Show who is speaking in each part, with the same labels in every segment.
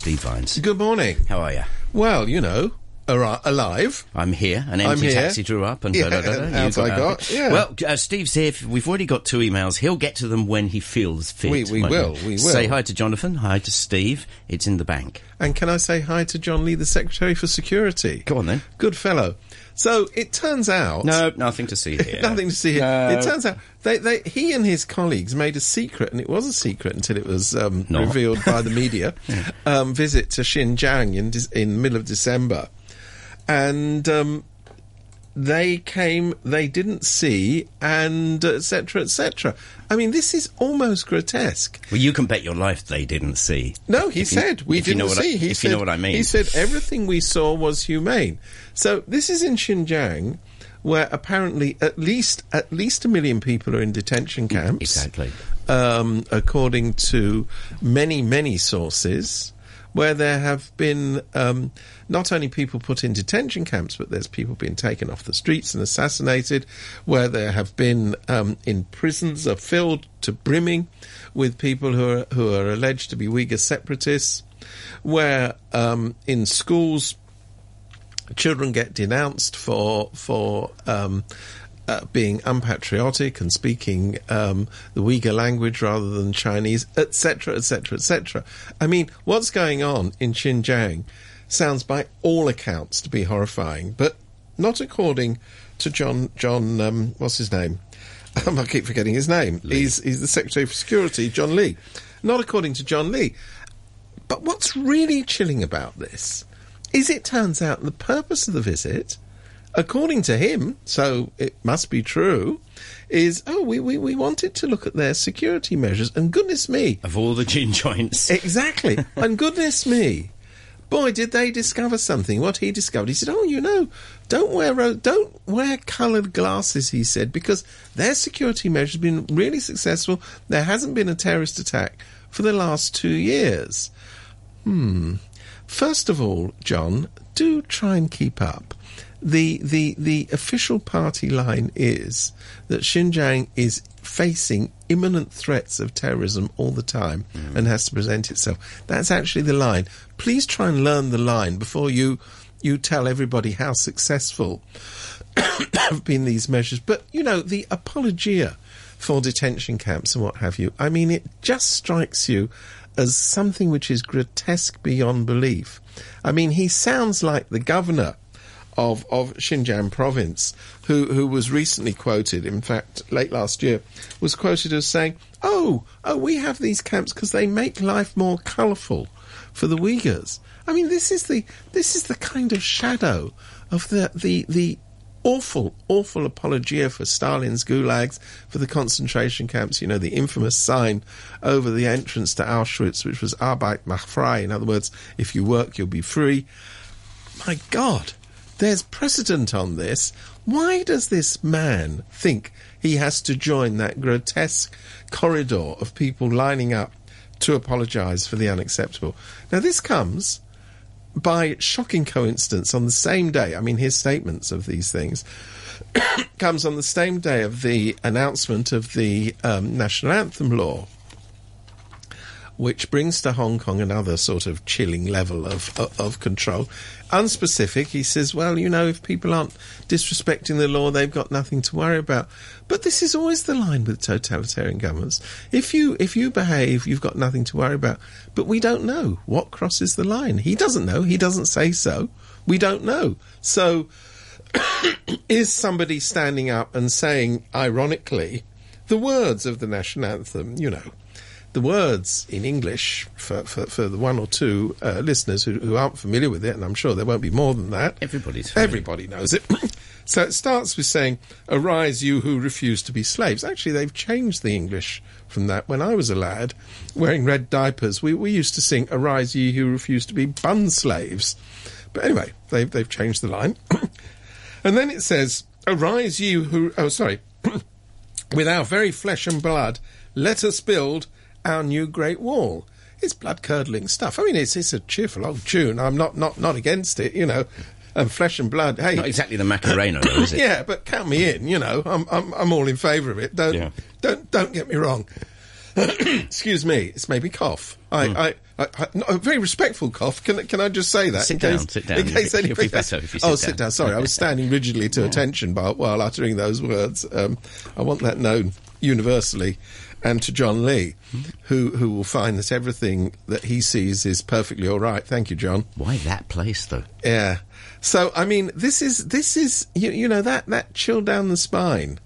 Speaker 1: Steve Vines.
Speaker 2: Good morning.
Speaker 1: How are you?
Speaker 2: Well, you know, ar- alive.
Speaker 1: I'm here. An empty
Speaker 2: here.
Speaker 1: taxi drew up, and
Speaker 2: Yeah,
Speaker 1: da, da, da, da.
Speaker 2: and
Speaker 1: You
Speaker 2: out I got, yeah.
Speaker 1: Well, uh, Steve's here. We've already got two emails. He'll get to them when he feels fit.
Speaker 2: We- we
Speaker 1: won't
Speaker 2: we will.
Speaker 1: Say hi to Jonathan. Hi to Steve. It's in the bank.
Speaker 2: And can I say hi to John Lee, the Secretary for Security?
Speaker 1: Go on then.
Speaker 2: Good fellow. So it turns out.
Speaker 1: No, nothing to see here.
Speaker 2: Nothing to see here.
Speaker 1: No.
Speaker 2: It turns out they, they, he and his colleagues made a secret, and it was a secret until it was um, revealed by the media. um, visit to Xinjiang in Dec- in the middle of December, and um, they came. They didn't see, and etc. etc. I mean, this is almost grotesque.
Speaker 1: Well, you can bet your life they didn't see.
Speaker 2: No, he
Speaker 1: If you-
Speaker 2: said we didn't
Speaker 1: know what I-
Speaker 2: see. he
Speaker 1: if
Speaker 2: said,
Speaker 1: you know what I mean.
Speaker 2: He said everything we saw was humane. So this is in Xinjiang, where apparently at least at least a million people are in detention camps.
Speaker 1: Exactly.
Speaker 2: Um, according to many many sources, where there have been um, not only people put in detention camps, but there's people being taken off the streets and assassinated. Where there have been um, in prisons are filled to brimming with people who are who are alleged to be Uyghur separatists. Where um, in schools children get denounced for for um, uh, being unpatriotic and speaking um, the Uyghur language rather than Chinese, etc., etc., etc. I mean, what's going on in Xinjiang sounds, by all accounts, to be horrifying, but not according to John John. Um, what's his name? Um, I keep forgetting his name. He's he's the Secretary for Security, John Lee. Not according to John Lee. But what's really chilling about this is it turns out the purpose of the visit, according to him, so it must be true, is oh, we, we, we wanted to look at their security measures, and goodness me,
Speaker 1: Of all the gin joints.
Speaker 2: exactly, and goodness me, boy, did they discover something. What he discovered, he said, oh, you know, don't wear don't wear coloured glasses. He said because their security measures have been really successful. There hasn't been a terrorist attack for the last two years. Hmm. First of all, John, do try and keep up. The, the, the official party line is that Xinjiang is facing imminent threats of terrorism all the time mm. and has to present itself. That's actually the line. Please try and learn the line before you, you tell everybody how successful have been these measures. But, you know, the apologia for detention camps and what have you, I mean, it just strikes you as something which is grotesque beyond belief. I mean, he sounds like the governor of, of Xinjiang province, who, who was recently quoted, in fact, late last year, was quoted as saying, Oh, oh, we have these camps because they make life more colourful for the Uyghurs. I mean, this is the this is the kind of shadow of the the the awful, awful apologia for Stalin's gulags, for the concentration camps. You know, the infamous sign over the entrance to Auschwitz, which was Arbeit macht frei. In other words, if you work, you'll be free. My God, there's precedent on this. Why does this man think he has to join that grotesque corridor of people lining up to apologise for the unacceptable? Now, this comes by shocking coincidence on the same day. I mean, his statements of these things comes on the same day of the announcement of the um, national anthem law which brings to Hong Kong another sort of chilling level of, of, of control. Unspecific, he says, well, you know, if people aren't disrespecting the law, they've got nothing to worry about. But this is always the line with totalitarian governments. If you if you behave, you've got nothing to worry about. But we don't know what crosses the line. He doesn't know. He doesn't say so. We don't know. So, is somebody standing up and saying, ironically, the words of the national anthem, you know, the words in English for, for, for the one or two uh, listeners who, who aren't familiar with it, and I'm sure there won't be more than that.
Speaker 1: Everybody's familiar.
Speaker 2: Everybody knows it. so it starts with saying, Arise, you who refuse to be slaves. Actually, they've changed the English from that. When I was a lad, wearing red diapers, we, we used to sing, Arise, ye who refuse to be bun slaves. But anyway, they've, they've changed the line. and then it says, Arise, you who. Oh, sorry. with our very flesh and blood, let us build our new Great Wall. It's blood curdling stuff. I mean, it's it's a cheerful old tune. I'm not not not against it, you know. And flesh and blood. Hey,
Speaker 1: Not exactly the Macarena, though, is it?
Speaker 2: yeah, but count me in. You know, I'm I'm I'm all in favour of it. Don't
Speaker 1: Yeah.
Speaker 2: don't don't get me wrong. Excuse me, it's made me cough. I, I, I, I no, a very respectful cough. Can can I just say that?
Speaker 1: Sit
Speaker 2: in
Speaker 1: down,
Speaker 2: case,
Speaker 1: sit down.
Speaker 2: In case
Speaker 1: You'll be
Speaker 2: anybody
Speaker 1: better if you
Speaker 2: oh,
Speaker 1: sit
Speaker 2: sit
Speaker 1: down.
Speaker 2: down. Sorry, I was standing rigidly to attention while, while uttering those words. Um, I want that known universally, and to John Lee, who who will find that everything that he sees is perfectly all right. Thank you, John.
Speaker 1: Why that place, though?
Speaker 2: Yeah. So I mean, this is this is you, you know that that chill down the spine.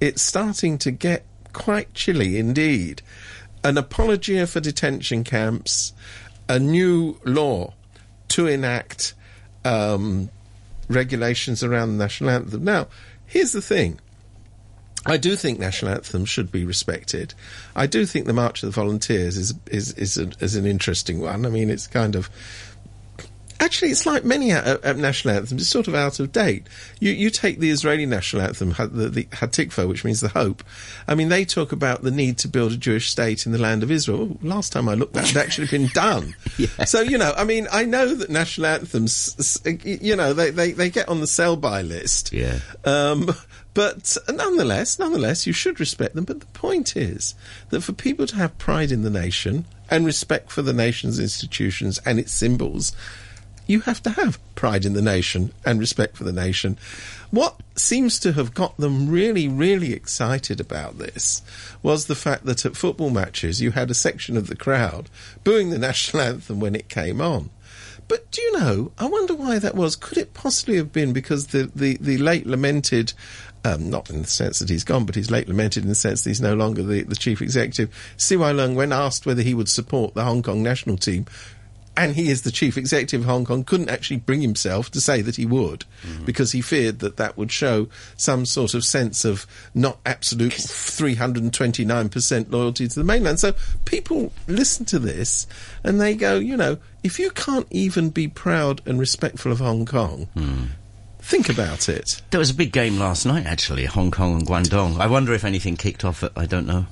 Speaker 2: It's starting to get quite chilly indeed. An apologia for detention camps, a new law to enact um, regulations around the national anthem. Now, here's the thing. I do think national anthem should be respected. I do think the March of the Volunteers is is is, a, is an interesting one. I mean, it's kind of Actually, it's like many uh, uh, national anthems. It's sort of out of date. You you take the Israeli national anthem, the, the Hatikva, which means the hope. I mean, they talk about the need to build a Jewish state in the land of Israel. Well, last time I looked, that had actually been done. So you know, I mean, I know that national anthems, you know, they, they, they get on the sell-by list.
Speaker 1: Yeah.
Speaker 2: Um, but nonetheless, nonetheless, you should respect them. But the point is that for people to have pride in the nation and respect for the nation's institutions and its symbols, you have to have pride in the nation and respect for the nation. What seems to have got them really, really excited about this was the fact that at football matches you had a section of the crowd booing the national anthem when it came on. But do you know, I wonder why that was. Could it possibly have been because the, the, the late lamented, um, not in the sense that he's gone, but he's late lamented in the sense that he's no longer the, the chief executive, CY Leung, when asked whether he would support the Hong Kong national team, and he is the chief executive of Hong Kong, couldn't actually bring himself to say that he would mm-hmm. because he feared that that would show some sort of sense of not absolute 329% loyalty to the mainland. So people listen to this and they go, you know, if you can't even be proud and respectful of Hong Kong, hmm. think about it.
Speaker 1: There was a big game last night, actually, Hong Kong and Guangdong. I wonder if anything kicked off. At, I don't know.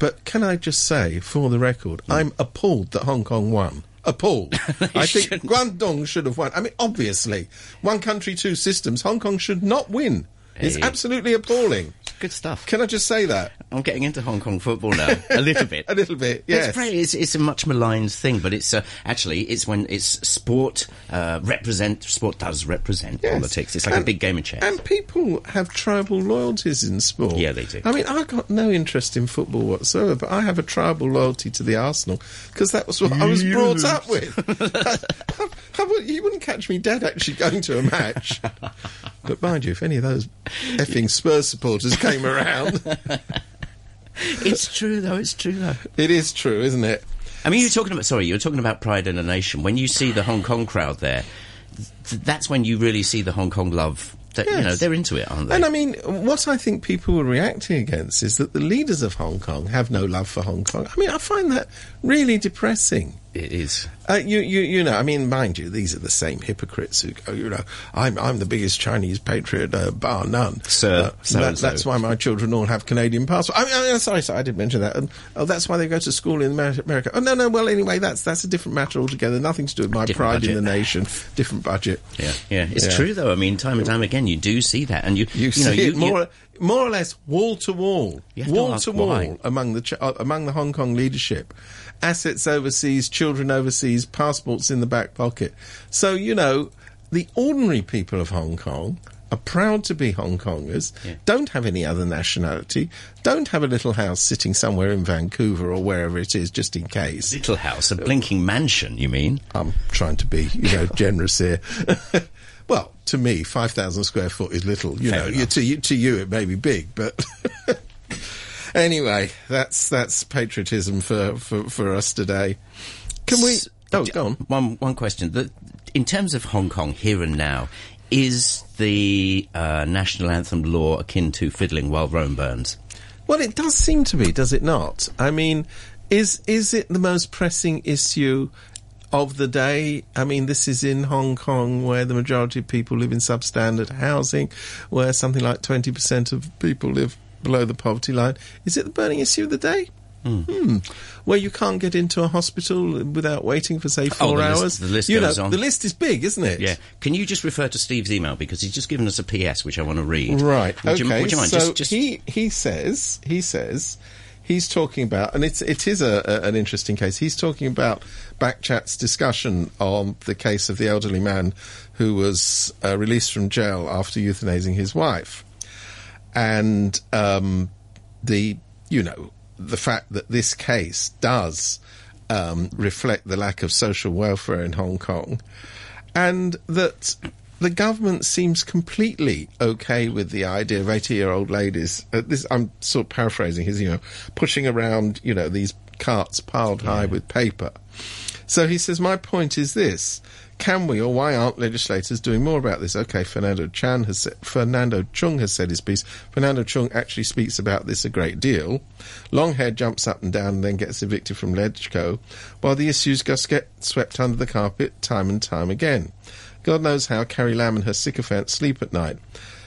Speaker 2: But can I just say, for the record, hmm. I'm appalled that Hong Kong won. Appalled. I think
Speaker 1: shouldn't.
Speaker 2: Guangdong should have won. I mean, obviously, one country, two systems. Hong Kong should not win. It's absolutely appalling.
Speaker 1: Good stuff.
Speaker 2: Can I just say that?
Speaker 1: I'm getting into Hong Kong football now a little bit.
Speaker 2: A little bit, yes.
Speaker 1: It's, it's, it's a much maligned thing, but it's uh, actually it's when it's sport uh, represent sport does represent
Speaker 2: Yes.
Speaker 1: politics. It's like a big game of chess.
Speaker 2: And people have tribal loyalties in sport.
Speaker 1: Yeah, they do.
Speaker 2: I mean, I've got no interest in football whatsoever, but I have a tribal loyalty to the Arsenal because that was what I was brought up with. I, I would- you wouldn't catch me dead actually going to a match. but mind you, if any of those effing Spurs supporters came around,
Speaker 1: it's true though. It's true though.
Speaker 2: it is true, isn't it?
Speaker 1: I mean, you're talking about sorry, you're talking about pride in a nation. When you see the Hong Kong crowd there, th- that's when you really see the Hong Kong love. That, You know, they're into it, aren't they?
Speaker 2: And I mean, what I think people were reacting against is that the leaders of Hong Kong have no love for Hong Kong. I mean, I find that really depressing.
Speaker 1: It is.
Speaker 2: Uh, you, you, you know, I mean, mind you, these are the same hypocrites who go, you know, I'm, I'm the biggest Chinese patriot, uh, bar none.
Speaker 1: Sir,
Speaker 2: Uh,
Speaker 1: so
Speaker 2: that- that's why my children all have Canadian passports. I mean, I, sorry, sorry, I didn't mention that. And, oh, that's why they go to school in America. Oh, no, no, well, anyway, that's, that's a different matter altogether. Nothing to do with my
Speaker 1: Different
Speaker 2: pride
Speaker 1: budget.
Speaker 2: in the nation. Different budget.
Speaker 1: Yeah, yeah. It's
Speaker 2: Yeah.
Speaker 1: true though. I mean, time and time again, you do see that, and you,
Speaker 2: You,
Speaker 1: know,
Speaker 2: see
Speaker 1: you,
Speaker 2: more, more or less wall to wall,
Speaker 1: You have to
Speaker 2: wall to wall among the Ch- uh, among the Hong Kong leadership. Assets overseas, children overseas, passports in the back pocket. So you know, the ordinary people of Hong Kong are proud to be Hong Kongers.
Speaker 1: Yeah.
Speaker 2: Don't have any other nationality. Don't have a little house sitting somewhere in Vancouver or wherever it is, just in case.
Speaker 1: little house, a blinking mansion. You mean?
Speaker 2: I'm trying to be, you know, generous here. well, to me, five thousand square foot is little. You
Speaker 1: Fair
Speaker 2: know, you, to you, to you, it may be big, but anyway, that's that's patriotism for, for, for us today. Can we? Oh,
Speaker 1: d-
Speaker 2: go on.
Speaker 1: One one question. The, in terms of Hong Kong here and now, is the uh, national anthem law akin to fiddling while Rome burns?
Speaker 2: Well, it does seem to be, does it not? I mean, is is it the most pressing issue of the day? I mean, this is in Hong Kong, where the majority of people live in substandard housing, where something like twenty percent of people live below the poverty line. Is it the burning issue of the day? Hmm. Where you can't get into a hospital without waiting for say
Speaker 1: Oh,
Speaker 2: four
Speaker 1: the list-
Speaker 2: hours.
Speaker 1: the list
Speaker 2: you
Speaker 1: goes
Speaker 2: know,
Speaker 1: on.
Speaker 2: the list is big, isn't it?
Speaker 1: Yeah. Can you just refer to Steve's email because he's just given us a PS which I want to read.
Speaker 2: Right.
Speaker 1: Would
Speaker 2: okay.
Speaker 1: You, would you mind
Speaker 2: so
Speaker 1: just, just
Speaker 2: he he says he says he's talking about, and it's it is a, a, an interesting case. He's talking about Backchat's discussion on the case of the elderly man who was uh, released from jail after euthanizing his wife, and um, the you know the fact that this case does um, reflect the lack of social welfare in Hong Kong, and that the government seems completely okay with the idea of 80 year old ladies. Uh, this, I'm sort of paraphrasing his, you know, pushing around, you know, these carts piled high with paper. So he says, my point is this. Can we or why aren't legislators doing more about this? Okay, Fernando Chan has said, Fernando Cheung has said his piece. Fernando Cheung actually speaks about this a great deal. Longhair jumps up and down and then gets evicted from Legco, while the issues just get swept under the carpet time and time again. God knows how Carrie Lam and her sycophants sleep at night.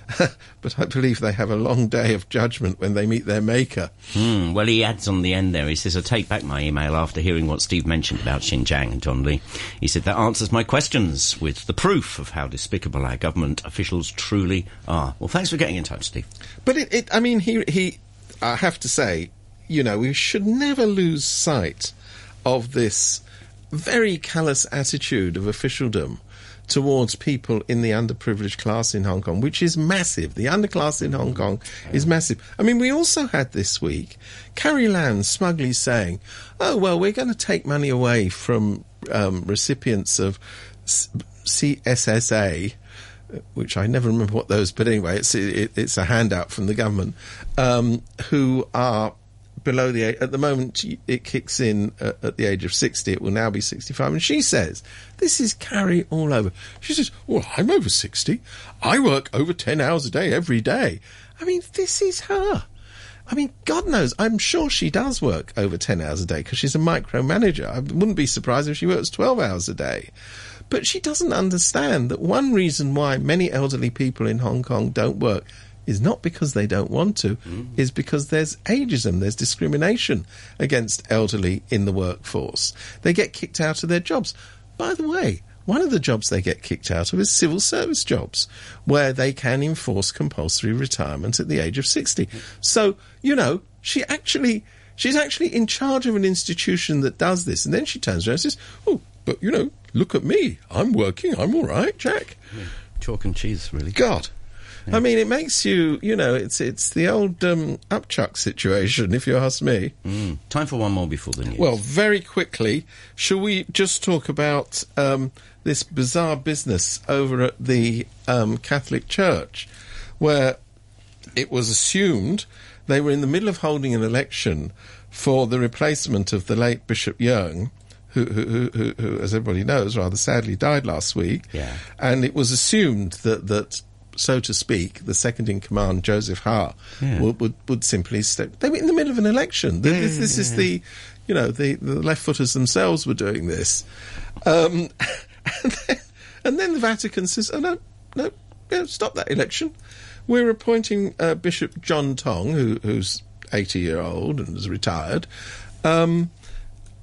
Speaker 2: but I believe they have a long day of judgment when they meet their maker.
Speaker 1: Hmm, well, he adds on the end there, he says, I take back my email after hearing what Steve mentioned about Xinjiang and John Lee. He said, that answers my questions with the proof of how despicable our government officials truly are. Well, thanks for getting in touch, Steve.
Speaker 2: But it, it I mean, he, he, I have to say, you know, we should never lose sight of this very callous attitude of officialdom towards people in the underprivileged class in Hong Kong, which is massive. The underclass in Hong Kong is massive. I mean, we also had this week Carrie Lam smugly saying, oh, well, we're going to take money away from um, recipients of CSSA which I never remember what those, but anyway, it's it, it's a handout from the government, um, who are below the age, at the moment it kicks in at, at the age of 60 it will now be 65 and she says this is Carrie all over. She says well i'm over 60 i work over 10 hours a day every day. I mean this is her. I mean, God knows, I'm sure she does work over 10 hours a day because she's a micromanager. I wouldn't be surprised if she works 12 hours a day. But she doesn't understand that one reason why many elderly people in Hong Kong don't work is not because they don't want to, mm. is because there's ageism, there's discrimination against elderly in the workforce. They get kicked out of their jobs. By the way, one of the jobs they get kicked out of is civil service jobs, where they can enforce compulsory retirement at the age of 60. So, you know, she actually, she's actually in charge of an institution that does this. And then she turns around and says, oh, but you know, look at me. I'm working. I'm all right, Jack.
Speaker 1: Yeah. Chalk and cheese, really.
Speaker 2: God. I mean, it makes you, you know, it's it's the old um, upchuck situation, if you ask me.
Speaker 1: Mm. Time for one more before the news.
Speaker 2: Well, very quickly, shall we just talk about um, this bizarre business over at the um, Catholic Church, where it was assumed they were in the middle of holding an election for the replacement of the late Bishop Yeung. Who, who, who, who, as everybody knows, rather sadly died last week.
Speaker 1: Yeah.
Speaker 2: And it was assumed that, that so to speak, the second in command, Joseph Ha, yeah. would, would, would simply step. They were in the middle of an election. Yeah, this, this yeah, is the, you know, the, the left footers themselves were doing this. Um, and, then, and, then, the Vatican says, oh, no, no, yeah, stop that election. We're appointing uh, Bishop John Tong, who, who's 80 year old and is retired. Um,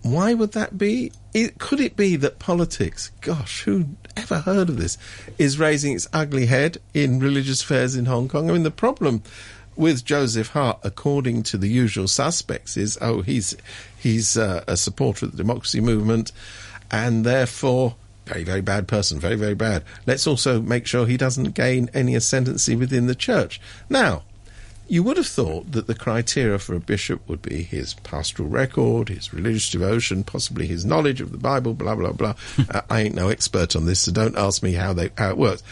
Speaker 2: why would that be? It, could it be that politics, gosh, who ever heard of this, is raising its ugly head in religious affairs in Hong Kong? I mean, the problem with Joseph Ha, according to the usual suspects, is oh, he's he's uh, a supporter of the democracy movement, and therefore very very bad person, very very bad. Let's also make sure he doesn't gain any ascendancy within the church. Now, you would have thought that the criteria for a bishop would be his pastoral record, his religious devotion, possibly his knowledge of the Bible, blah blah blah. uh, I ain't no expert on this, so don't ask me how they how it works.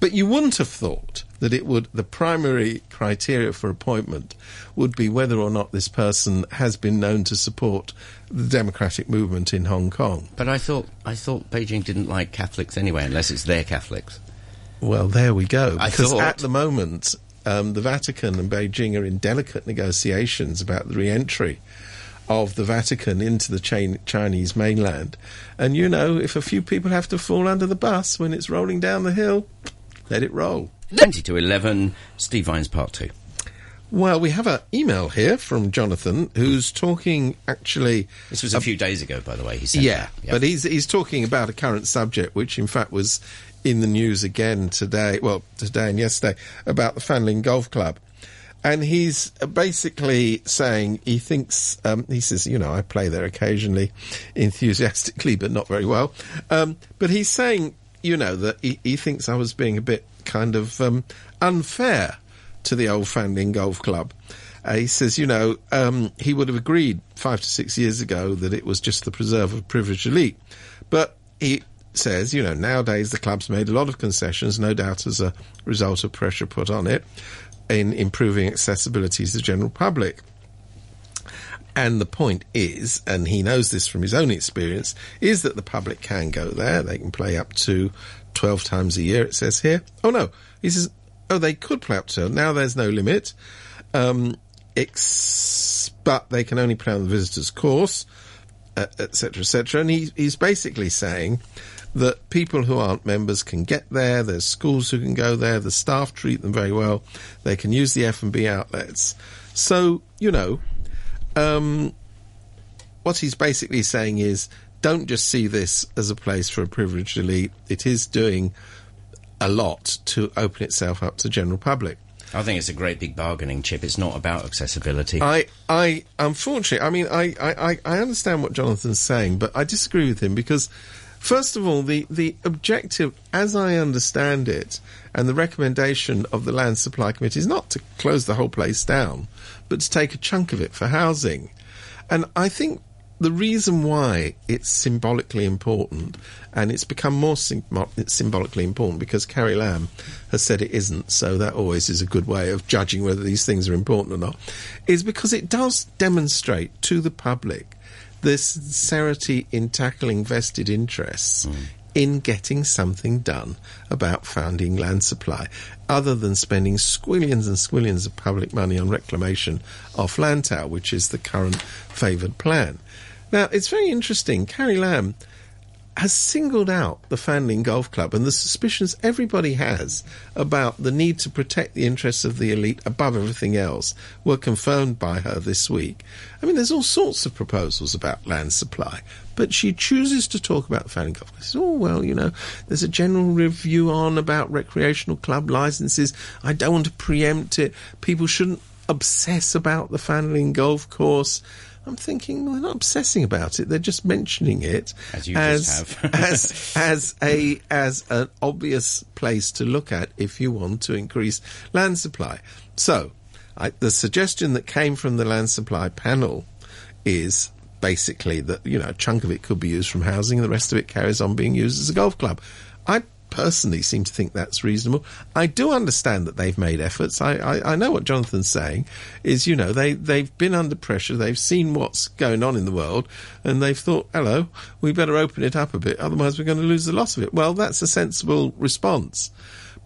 Speaker 2: But you wouldn't have thought that it would the primary criteria for appointment would be whether or not this person has been known to support the democratic movement in Hong Kong.
Speaker 1: But I thought I thought Beijing didn't like Catholics anyway, unless it's their Catholics.
Speaker 2: Well, there we go. Because at the moment, um, the Vatican and Beijing are in delicate negotiations about the re-entry of the Vatican into the Chinese mainland. And you know, if a few people have to fall under the bus when it's rolling down the hill, let it roll.
Speaker 1: 20 to 11, Steve Vines part 2.
Speaker 2: Well, we have an email here from Jonathan who's talking actually.
Speaker 1: This was a few days ago, by the way. He said
Speaker 2: yeah, yep. but he's he's talking about a current subject, which in fact was in the news again today, well, today and yesterday, about the Fanling Golf Club. and he's basically saying he thinks um, he says, you know, I play there occasionally, enthusiastically, but not very well. Um, but he's saying, you know, that he, he, thinks I was being a bit kind of um, unfair to the old Fanling Golf Club. Uh, he says, you know, um, he would have agreed five to six years ago that it was just the preserve of privileged elite, but he says, you know, nowadays the club's made a lot of concessions, no doubt as a result of pressure put on it in improving accessibility to the general public. And the point is, and he knows this from his own experience, is that the public can go there. They can play up to 12 times a year, it says here. Oh, no. He says, oh, they could play up to. Now there's no limit. Um, ex- but they can only play on the visitors' course, etc., etc. Et and he, he's basically saying that people who aren't members can get there. There's schools who can go there. The staff treat them very well. They can use the F and B outlets. So you know, um, what he's basically saying is, don't just see this as a place for a privileged elite. It is doing a lot to open itself up to general public.
Speaker 1: I think it's a great big bargaining chip. It's not about accessibility.
Speaker 2: I, I, unfortunately, I mean, I, I, I understand what Jonathan's saying, but I disagree with him because First of all, the, the objective, as I understand it, and the recommendation of the Land Supply Committee is not to close the whole place down, but to take a chunk of it for housing. And I think the reason why it's symbolically important, and it's become more symbolically important because Carrie Lam has said it isn't, so that always is a good way of judging whether these things are important or not, is because it does demonstrate to the public the sincerity in tackling vested interests mm. in getting something done about founding land supply, other than spending squillions and squillions of public money on reclamation of Lantau, which is the current favoured plan. Now, it's very interesting. Carrie Lam has singled out the Fanling Golf Club and the suspicions everybody has about the need to protect the interests of the elite above everything else were confirmed by her this week. I mean, there's all sorts of proposals about land supply, but she chooses to talk about the Fanling Golf Club. Says, oh, well, you know, there's a general review on about recreational club licenses. I don't want to preempt it. People shouldn't obsess about the Fanling Golf Course. I'm thinking well, they're not obsessing about it; they're just mentioning it
Speaker 1: as as
Speaker 2: as, as a as an obvious place to look at if you want to increase land supply. So, I, the suggestion that came from the land supply panel is basically that you know a chunk of it could be used from housing, and the rest of it carries on being used as a golf club. I personally seem to think that's reasonable. I do understand that they've made efforts. I, I, I, know what Jonathan's saying is, you know, they, they've been under pressure. They've seen what's going on in the world and they've thought, hello, we better open it up a bit. Otherwise we're going to lose the loss of it. Well, that's a sensible response.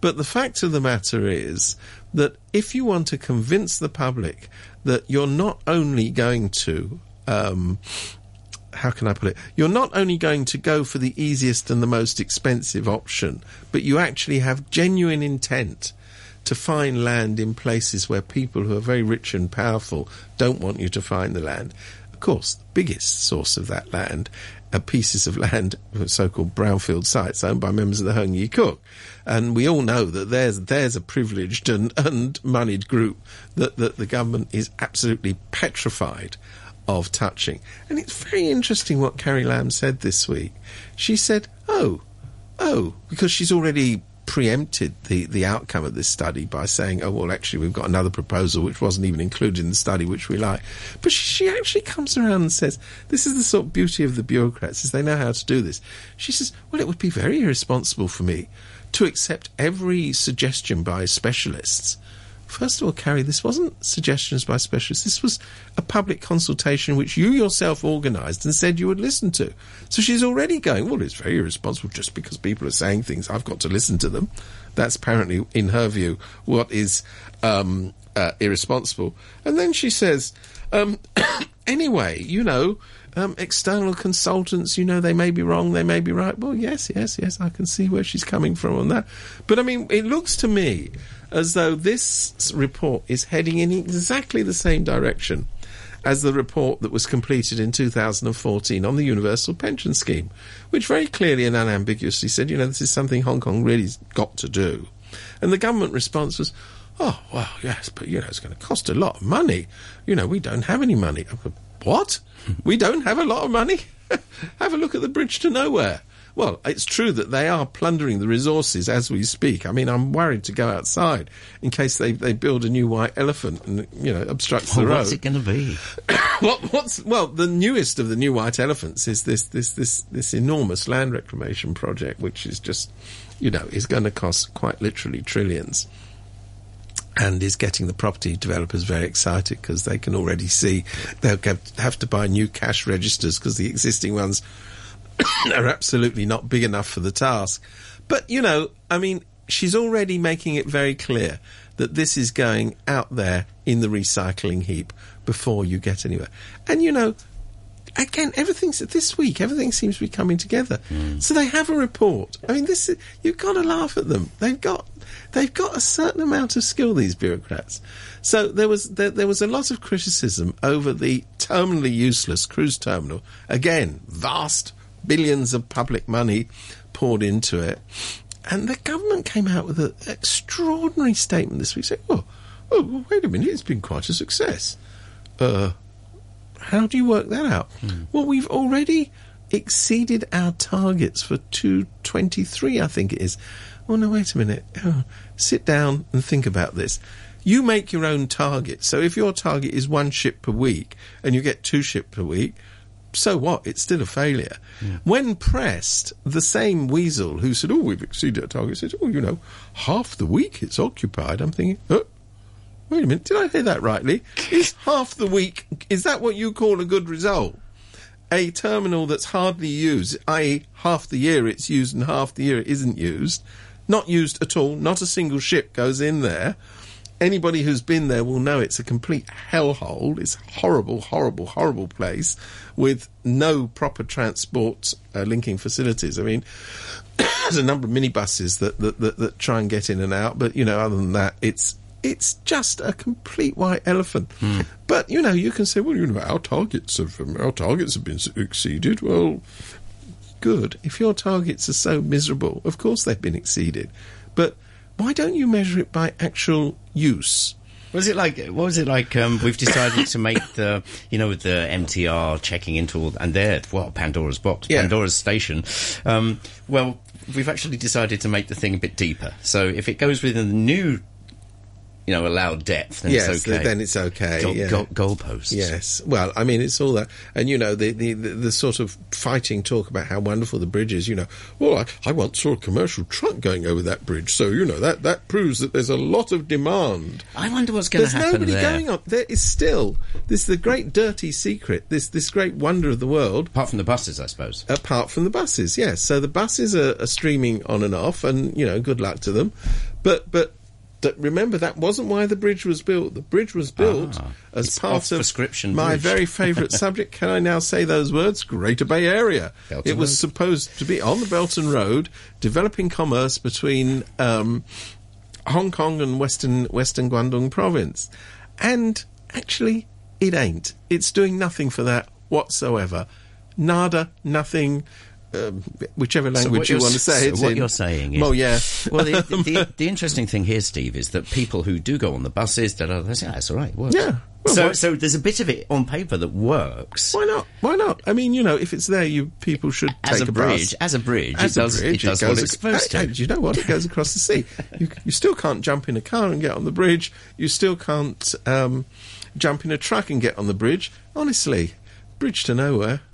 Speaker 2: But the fact of the matter is that if you want to convince the public that you're not only going to um, how can I put it? You're not only going to go for the easiest and the most expensive option, but you actually have genuine intent to find land in places where people who are very rich and powerful don't want you to find the land. Of course, the biggest source of that land are pieces of land, so-called brownfield sites owned by members of the Heung Yee. And we all know that there's there's a privileged and, and moneyed group that, that the government is absolutely petrified of touching. And it's very interesting what Carrie Lam said this week. She said, oh, oh, because she's already preempted the, the outcome of this study by saying, oh, well, actually, we've got another proposal which wasn't even included in the study, which we like. But she, she actually comes around and says, this is the sort of beauty of the bureaucrats, is they know how to do this. She says, well, it would be very irresponsible for me to accept every suggestion by specialists First of all, Carrie, this wasn't suggestions by specialists. This was a public consultation which you yourself organised and said you would listen to. So she's already going, well, it's very irresponsible just because people are saying things. I've got to listen to them. That's apparently, in her view, what is um, uh, irresponsible. And then she says, um, anyway, you know, um, external consultants, you know, they may be wrong, they may be right. Well, yes, yes, yes, I can see where she's coming from on that. But I mean, it looks to me as though this report is heading in exactly the same direction as the report that was completed in 2014 on the Universal Pension Scheme, which very clearly and unambiguously said, you know, this is something Hong Kong really's got to do. And the government response was, Oh, well, yes, but, you know, it's going to cost a lot of money. You know, we don't have any money. What? we don't have a lot of money? have a look at the bridge to nowhere. Well, it's true that they are plundering the resources as we speak. I mean, I'm worried to go outside in case they, they build a new white elephant and, you know, obstructs the
Speaker 1: Well,
Speaker 2: road.
Speaker 1: what's it going to be?
Speaker 2: what, what's well, the newest of the new white elephants is this this this this enormous land reclamation project, which is just, you know, is going to cost quite literally trillions, and is getting the property developers very excited because they can already see they'll have to buy new cash registers because the existing ones are absolutely not big enough for the task. But, you know, I mean, she's already making it very clear that this is going out there in the recycling heap before you get anywhere. And, you know, again, everything's this week. Everything seems to be coming together. Mm. So they have a report. I mean, this is, you've got to laugh at them. They've got they've got a certain amount of skill. These bureaucrats. So there was there, there was a lot of criticism over the terminally useless cruise terminal. Again, vast billions of public money poured into it, and the government came out with an extraordinary statement this week saying, "Oh, oh, wait a minute, it's been quite a success." Uh, how do you work that out? Well, we've already exceeded our targets for 223, I think it is. Oh, no, wait a minute. Oh, sit down and think about this. You make your own target. So if your target is one ship per week and you get two ship per week, so what? It's still a failure. When pressed, the same weasel who said, Oh, we've exceeded our target said, Oh, you know, half the week it's occupied. I'm thinking, oh, Wait a minute, did I hear that rightly? Is half the week, is that what you call a good result? A terminal that's hardly used, i.e., half the year it's used and half the year it isn't used, not used at all, not a single ship goes in there. Anybody who's been there will know it's a complete hellhole. It's a horrible, horrible, horrible place with no proper transport uh, linking facilities. I mean, there's a number of minibuses that, that, that, that try and get in and out, but you know, other than that, it's it's just a complete white elephant. But you know, you can say, well, you know, our targets have um, our targets have been exceeded. Well, good. If your targets are so miserable, of course they've been exceeded. But why don't you measure it by actual use?
Speaker 1: Was it like? What was it like? Um, we've decided to make the, you know, with the MTR checking into all, and there, well, Pandora's box,
Speaker 2: Yeah.
Speaker 1: Pandora's station. Um, well, we've actually decided to make the thing a bit deeper. So if it goes within the new, you know, allowed depth, then
Speaker 2: yes,
Speaker 1: it's okay.
Speaker 2: then it's okay.
Speaker 1: Goal,
Speaker 2: yeah.
Speaker 1: goal, goalposts.
Speaker 2: Yes. Well, I mean, it's all that. And, you know, the, the, the, the sort of fighting talk about how wonderful the bridge is, you know, well, I, I once saw a commercial truck going over that bridge. So, you know, that, that proves that there's a lot of demand.
Speaker 1: I wonder what's going to
Speaker 2: There's
Speaker 1: happen
Speaker 2: nobody
Speaker 1: there.
Speaker 2: going on. There is still, this the great dirty secret, this, this great wonder of the world.
Speaker 1: Apart from the buses, I suppose.
Speaker 2: Apart from the buses, yes. So the buses are, are streaming on and off, and you know, good luck to them. But but th- remember, that wasn't why the bridge was built. The bridge was built
Speaker 1: Ah,
Speaker 2: as part of my
Speaker 1: bridge.
Speaker 2: very favourite subject. Can I now say those words? Greater Bay Area.
Speaker 1: Belton
Speaker 2: it was
Speaker 1: Road.
Speaker 2: supposed to be on the Belt and Road, developing commerce between. Um, Hong Kong and Western Western Guangdong province. And actually it ain't. It's doing nothing for that whatsoever. Nada, nothing. Um, whichever language
Speaker 1: what
Speaker 2: you want to say
Speaker 1: so what
Speaker 2: in.
Speaker 1: you're saying is-
Speaker 2: oh yeah,
Speaker 1: Well, the, the, the interesting thing here, Steve, is that people who do go on the buses, da, da, da, say, "Ah, that's all right, it works.
Speaker 2: Yeah. Well,
Speaker 1: so,
Speaker 2: why-
Speaker 1: so there's a bit of it on paper that works.
Speaker 2: why not? Why not? I mean, you know, if it's there, you people should
Speaker 1: As
Speaker 2: take
Speaker 1: a
Speaker 2: bus.
Speaker 1: bridge, as a bridge,
Speaker 2: As
Speaker 1: it
Speaker 2: a
Speaker 1: does,
Speaker 2: bridge,
Speaker 1: it does
Speaker 2: goes
Speaker 1: what it's supposed to.
Speaker 2: you know what? It goes across the sea. You, you still can't jump in a car and get on the bridge. You still can't um, jump in a truck and get on the bridge. Honestly, bridge to nowhere.